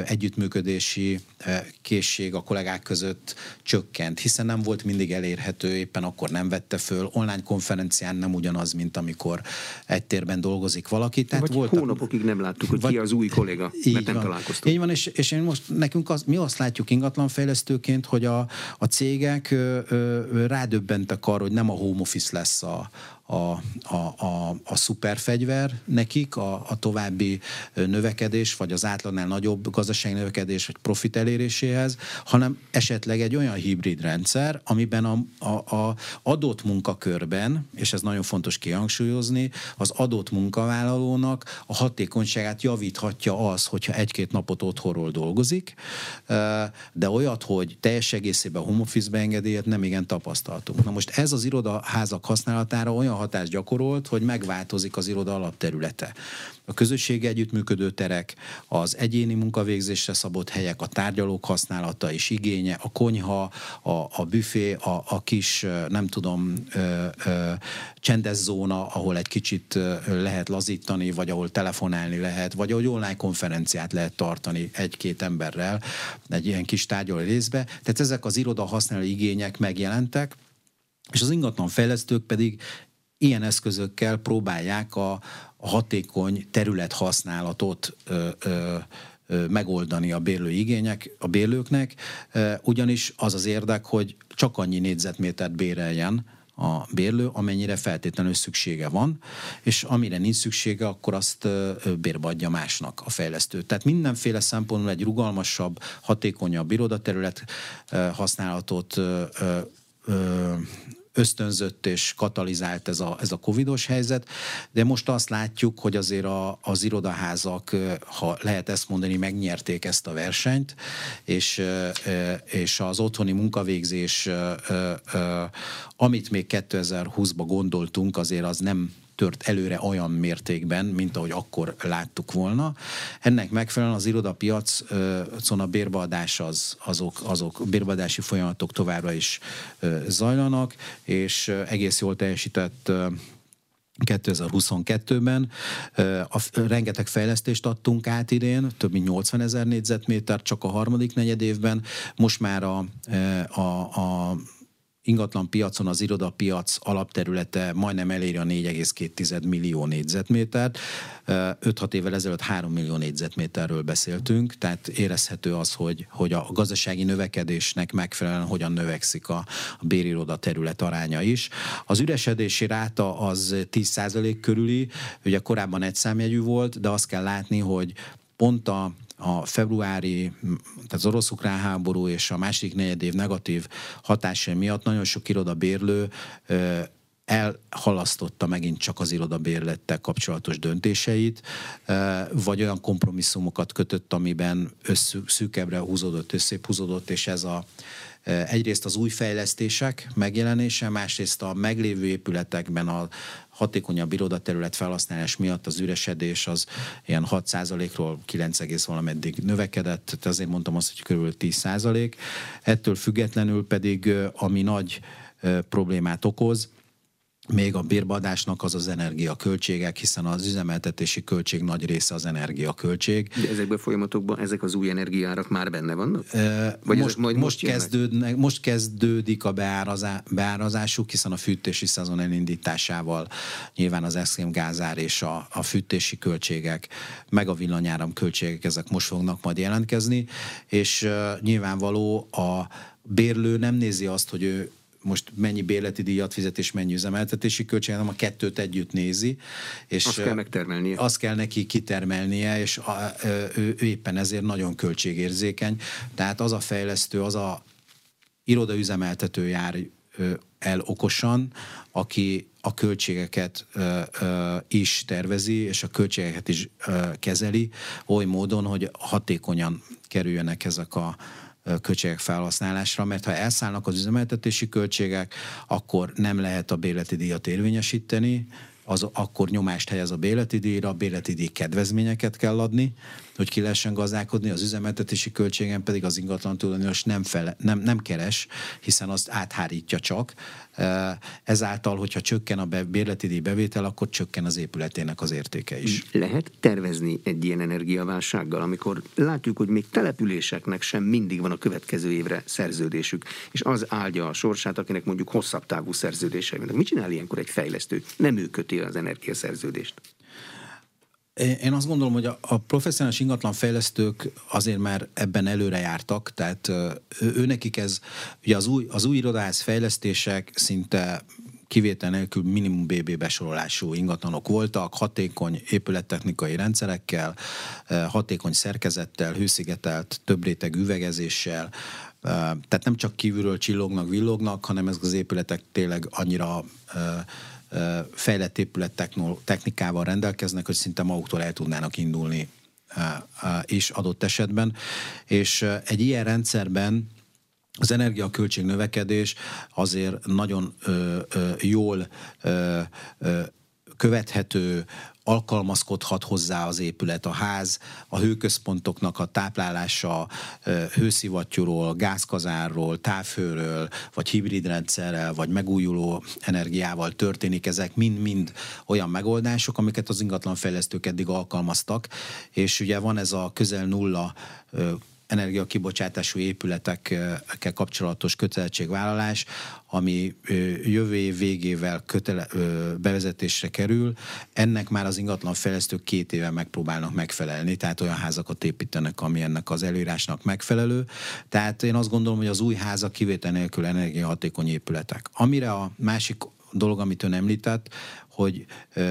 együttműködési készség a kollégák között csökkent, hiszen nem volt mindig elérhető, éppen akkor nem vette föl. Online konferencián nem ugyanaz, mint amikor egy térben dolgozik valaki. Tehát Vagy voltak, hónapokig nem láttuk, hogy vagy, ki az új kolléga, mert nem van. találkoztunk. Így van, és, és én most nekünk az, mi azt látjuk ingatlanfejlesztőként, hogy a, a cégek ö, ö, rádöbbentek arra, hogy nem a home office lesz a, a, a, a, a szuperfegyver nekik, a, a további növekedés, vagy az átlagnál nagyobb gazdasági növekedés, vagy profit eléréséhez, hanem esetleg egy olyan hibrid rendszer, amiben a, a, a adott munkakörben, és ez nagyon fontos kihangsúlyozni, az adott munkavállalónak a hatékonyságát javíthatja az, hogyha egy-két napot otthonról dolgozik, de olyat, hogy teljes egészében home office-be engedélyet nem igen tapasztaltunk. Na most ez az irodaházak használatára olyan hatást gyakorolt, hogy megváltozik az iroda alapterülete. A közösségi együttműködő terek, az egyéni munkavégzésre szabott helyek, a tárgyalók használata és igénye, a konyha, a, a büfé, a, a kis, nem tudom, ö, ö, csendes zóna, ahol egy kicsit lehet lazítani, vagy ahol telefonálni lehet, vagy ahol online konferenciát lehet tartani egy-két emberrel egy ilyen kis tárgyaló részbe. Tehát ezek az iroda használó igények megjelentek, és az ingatlan fejlesztők pedig ilyen eszközökkel próbálják a, hatékony területhasználatot ö, megoldani a bérlő igények, a bérlőknek, ugyanis az az érdek, hogy csak annyi négyzetmétert béreljen a bérlő, amennyire feltétlenül szüksége van, és amire nincs szüksége, akkor azt bérbe adja másnak a fejlesztő. Tehát mindenféle szempontból egy rugalmasabb, hatékonyabb irodaterület használatot ösztönzött és katalizált ez a, ez a covidos helyzet, de most azt látjuk, hogy azért a, az irodaházak, ha lehet ezt mondani, megnyerték ezt a versenyt, és, és az otthoni munkavégzés, amit még 2020-ban gondoltunk, azért az nem tört előre olyan mértékben, mint ahogy akkor láttuk volna. Ennek megfelelően az irodapiacon a bérbeadás az, azok, azok bérbeadási folyamatok továbbra is zajlanak, és egész jól teljesített 2022-ben. A, rengeteg fejlesztést adtunk át idén, több mint 80 ezer négyzetméter csak a harmadik negyed évben. Most már a, a, a ingatlan piacon az irodapiac alapterülete majdnem eléri a 4,2 millió négyzetmétert. 5-6 évvel ezelőtt 3 millió négyzetméterről beszéltünk, tehát érezhető az, hogy, hogy a gazdasági növekedésnek megfelelően hogyan növekszik a, a bériroda terület aránya is. Az üresedési ráta az 10% körüli, ugye korábban egy számjegyű volt, de azt kell látni, hogy pont a a februári, tehát az orosz-ukrán háború és a második negyedév negatív hatásai miatt nagyon sok irodabérlő elhalasztotta megint csak az irodabérlettel kapcsolatos döntéseit, vagy olyan kompromisszumokat kötött, amiben szűkebbre húzódott, összép húzódott, és ez a egyrészt az új fejlesztések megjelenése, másrészt a meglévő épületekben a hatékonyabb irodaterület felhasználás miatt az üresedés az ilyen 6%-ról 9, valameddig növekedett, tehát azért mondtam azt, hogy körülbelül 10%. Ettől függetlenül pedig, ami nagy problémát okoz, még a bérbadásnak az az energiaköltségek, hiszen az üzemeltetési költség nagy része az energiaköltség. De ezekben a folyamatokban ezek az új energiárak már benne vannak? Vagy most, majd most, kezdődnek, most kezdődik a beárazá, beárazásuk, hiszen a fűtési szezon elindításával nyilván az eszkém gázár és a, a fűtési költségek, meg a villanyáram költségek, ezek most fognak majd jelentkezni, és uh, nyilvánvaló a bérlő nem nézi azt, hogy ő most mennyi bérleti díjat fizet és mennyi üzemeltetési költség, hanem a kettőt együtt nézi. És azt kell megtermelnie. Azt kell neki kitermelnie, és a, ő, ő éppen ezért nagyon költségérzékeny. Tehát az a fejlesztő, az a irodaüzemeltető jár el okosan, aki a költségeket ö, ö, is tervezi, és a költségeket is ö, kezeli, oly módon, hogy hatékonyan kerüljenek ezek a költségek felhasználásra, mert ha elszállnak az üzemeltetési költségek, akkor nem lehet a béleti díjat érvényesíteni, az akkor nyomást helyez a béleti díjra, a béleti díj kedvezményeket kell adni, hogy ki lehessen gazdálkodni, az üzemeltetési költségen pedig az ingatlan tulajdonos nem, fele, nem, nem keres, hiszen azt áthárítja csak. Ezáltal, hogyha csökken a bérleti díj bevétel, akkor csökken az épületének az értéke is. Lehet tervezni egy ilyen energiaválsággal, amikor látjuk, hogy még településeknek sem mindig van a következő évre szerződésük, és az áldja a sorsát, akinek mondjuk hosszabb távú szerződése vannak. Mit csinál ilyenkor egy fejlesztő? Nem ő köti az energiaszerződést. Én azt gondolom, hogy a, a professzionális ingatlanfejlesztők azért már ebben előre jártak, tehát ő, nekik ez, ugye az új, az új irodáház fejlesztések szinte kivétel nélkül minimum BB besorolású ingatlanok voltak, hatékony épülettechnikai rendszerekkel, hatékony szerkezettel, hőszigetelt, többréteg üvegezéssel, tehát nem csak kívülről csillognak, villognak, hanem ezek az épületek tényleg annyira fejlett épület technikával rendelkeznek, hogy szinte maguktól el tudnának indulni is adott esetben. És egy ilyen rendszerben az energiaköltség növekedés azért nagyon ö, ö, jól ö, ö, követhető, alkalmazkodhat hozzá az épület, a ház, a hőközpontoknak a táplálása hőszivattyúról, gázkazárról, távhőről, vagy hibrid rendszerrel, vagy megújuló energiával történik. Ezek mind-mind olyan megoldások, amiket az ingatlanfejlesztők eddig alkalmaztak, és ugye van ez a közel nulla energiakibocsátású épületekkel kapcsolatos kötelezettségvállalás, ami jövő év végével kötele, bevezetésre kerül, ennek már az ingatlan fejlesztők két éve megpróbálnak megfelelni, tehát olyan házakat építenek, ami ennek az előírásnak megfelelő. Tehát én azt gondolom, hogy az új házak kivétel nélkül energiahatékony épületek. Amire a másik dolog, amit ön említett, hogy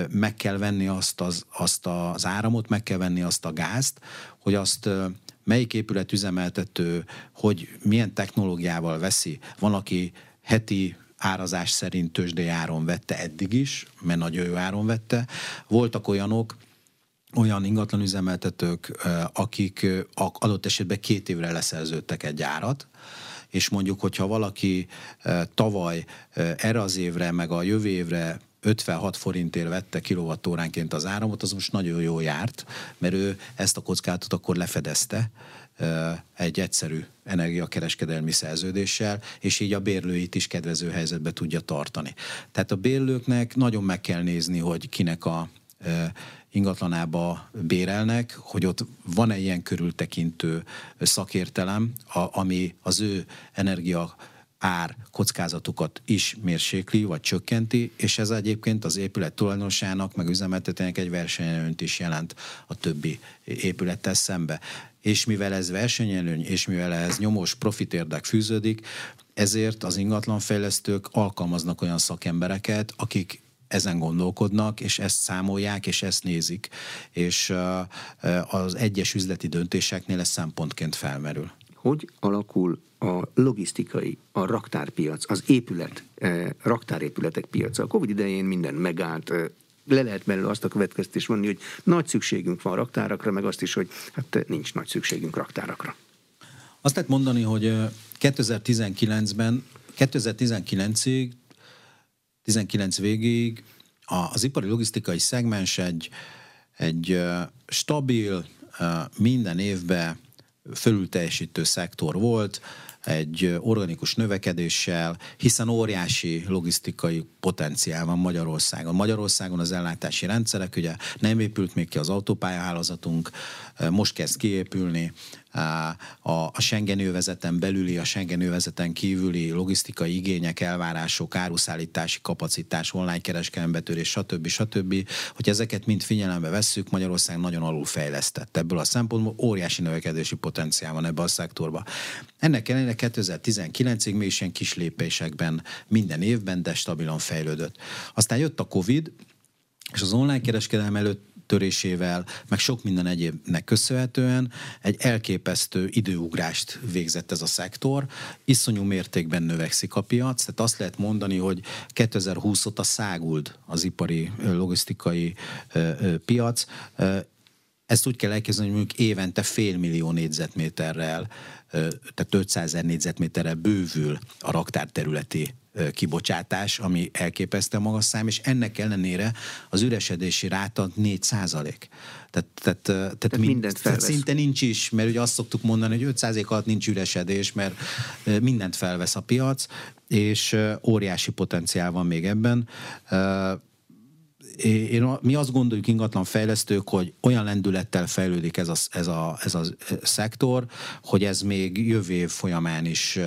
meg kell venni azt az, azt az áramot, meg kell venni azt a gázt, hogy azt melyik épület üzemeltető, hogy milyen technológiával veszi. Van, aki heti árazás szerint tőzsdei áron vette eddig is, mert nagyon jó áron vette. Voltak olyanok, olyan ingatlan üzemeltetők, akik adott esetben két évre leszerződtek egy árat, és mondjuk, hogyha valaki tavaly erre az évre, meg a jövő évre 56 forintért vette kilovattóránként az áramot, az most nagyon jó járt, mert ő ezt a kockázatot akkor lefedezte egy egyszerű energiakereskedelmi szerződéssel, és így a bérlőit is kedvező helyzetbe tudja tartani. Tehát a bérlőknek nagyon meg kell nézni, hogy kinek a ingatlanába bérelnek, hogy ott van-e ilyen körültekintő szakértelem, ami az ő energia ár kockázatokat is mérsékli, vagy csökkenti, és ez egyébként az épület tulajdonosának, meg üzemeltetőnek egy versenyelőnyt is jelent a többi épülettel szembe. És mivel ez versenyelőny, és mivel ez nyomós profitérdek fűződik, ezért az ingatlanfejlesztők alkalmaznak olyan szakembereket, akik ezen gondolkodnak, és ezt számolják, és ezt nézik, és az egyes üzleti döntéseknél ez szempontként felmerül. Hogy alakul a logisztikai, a raktárpiac, az épület, raktárépületek piaca. A Covid idején minden megállt, le lehet belőle azt a következtés vonni, hogy nagy szükségünk van raktárakra, meg azt is, hogy hát nincs nagy szükségünk raktárakra. Azt lehet mondani, hogy 2019-ben, 2019-ig, 19 végéig az ipari logisztikai szegmens egy, egy stabil, minden évben fölülteljesítő szektor volt, egy organikus növekedéssel, hiszen óriási logisztikai potenciál van Magyarországon. Magyarországon az ellátási rendszerek, ugye nem épült még ki az autópályahálózatunk, most kezd kiépülni, a, a Schengen övezeten belüli, a Schengen övezeten kívüli logisztikai igények, elvárások, áruszállítási kapacitás, online kereskedelmi betörés, stb. stb. Hogy ezeket mind figyelembe vesszük, Magyarország nagyon alulfejlesztett. Ebből a szempontból óriási növekedési potenciál van ebbe a szektorba. Ennek ellenére 2019-ig még is ilyen kis lépésekben minden évben, de stabilan fejlődött. Aztán jött a Covid, és az online kereskedelem előtt törésével, meg sok minden egyébnek köszönhetően egy elképesztő időugrást végzett ez a szektor. Iszonyú mértékben növekszik a piac, tehát azt lehet mondani, hogy 2020 óta száguld az ipari logisztikai piac. Ezt úgy kell elképzelni, hogy mondjuk évente fél millió négyzetméterrel, tehát 500 ezer négyzetméterrel bővül a raktárterületi kibocsátás, ami elképesztő magas szám, és ennek ellenére az üresedési ráta 4 százalék. Tehát, tehát, tehát, tehát, mind, mindent tehát szinte nincs is, mert ugye azt szoktuk mondani, hogy 5 alatt nincs üresedés, mert mindent felvesz a piac, és óriási potenciál van még ebben én, mi azt gondoljuk ingatlan fejlesztők, hogy olyan lendülettel fejlődik ez a, ez a, ez a szektor, hogy ez még jövő év folyamán is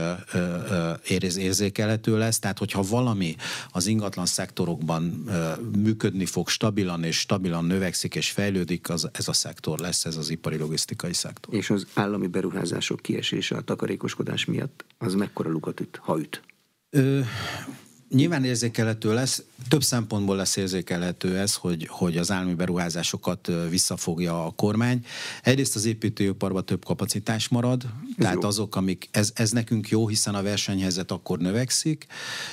érz, érzékelhető lesz. Tehát, hogyha valami az ingatlan szektorokban működni fog stabilan, és stabilan növekszik és fejlődik, az, ez a szektor lesz, ez az ipari logisztikai szektor. És az állami beruházások kiesése a takarékoskodás miatt, az mekkora lukat üt, ha üt? Ö, Nyilván érzékelhető lesz, több szempontból lesz érzékelhető ez, hogy, hogy az állami beruházásokat visszafogja a kormány. Egyrészt az építőiparban több kapacitás marad, ez tehát jó. azok, amik, ez, ez nekünk jó, hiszen a versenyhelyzet akkor növekszik,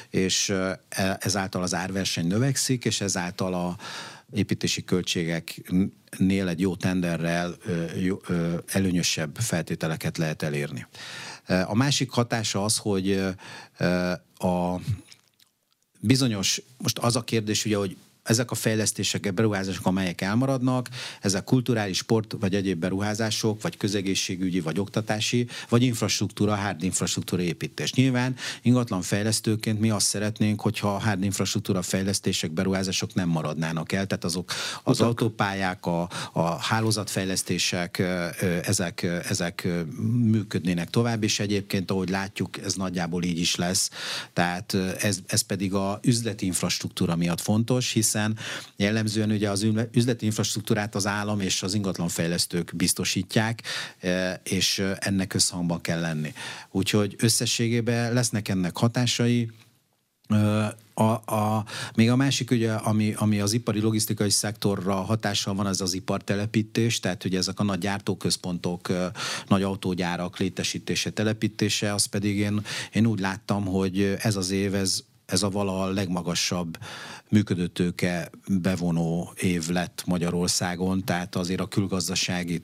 és e, ezáltal az árverseny növekszik, és ezáltal a építési költségeknél egy jó tenderrel előnyösebb feltételeket lehet elérni. A másik hatása az, hogy a bizonyos, most az a kérdés ugye, hogy ezek a fejlesztések, beruházások, amelyek elmaradnak, ezek kulturális, sport vagy egyéb beruházások, vagy közegészségügyi, vagy oktatási, vagy infrastruktúra, hard infrastruktúra építés. Nyilván ingatlan fejlesztőként mi azt szeretnénk, hogyha a hard infrastruktúra fejlesztések, beruházások nem maradnának el, tehát azok az Utak. autópályák, a, a hálózatfejlesztések, ezek, ezek működnének tovább, és egyébként, ahogy látjuk, ez nagyjából így is lesz. Tehát ez, ez pedig a üzleti infrastruktúra miatt fontos, hiszen hiszen jellemzően ugye az üzleti infrastruktúrát az állam és az ingatlanfejlesztők biztosítják, e, és ennek összhangban kell lenni. Úgyhogy összességében lesznek ennek hatásai, a, a, még a másik, ugye, ami, ami az ipari logisztikai szektorra hatással van, az az ipartelepítés, tehát ugye ezek a nagy gyártóközpontok, nagy autógyárak létesítése, telepítése, az pedig én, én úgy láttam, hogy ez az év, ez ez a vala a legmagasabb működőtőke bevonó év lett Magyarországon, tehát azért a külgazdasági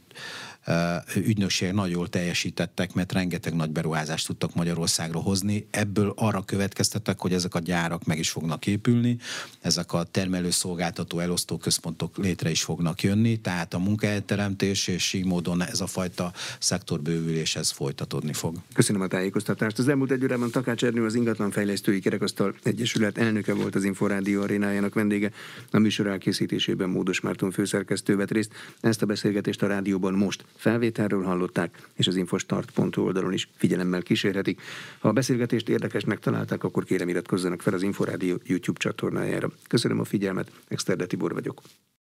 ügynökség nagyon jól teljesítettek, mert rengeteg nagy beruházást tudtak Magyarországra hozni. Ebből arra következtettek, hogy ezek a gyárak meg is fognak épülni, ezek a termelőszolgáltató elosztó központok létre is fognak jönni, tehát a munkahelyteremtés és így módon ez a fajta szektorbővülés ez folytatódni fog. Köszönöm a tájékoztatást. Az elmúlt egy órában Takács Ernő, az Ingatlanfejlesztői Kerekasztal Egyesület elnöke volt az Inforádió arénájának vendége. A műsor elkészítésében Módos Márton főszerkesztő vett részt. Ezt a beszélgetést a rádióban most felvételről hallották, és az infostart.hu oldalon is figyelemmel kísérhetik. Ha a beszélgetést érdekesnek találták, akkor kérem iratkozzanak fel az Inforádió YouTube csatornájára. Köszönöm a figyelmet, Exterde Tibor vagyok.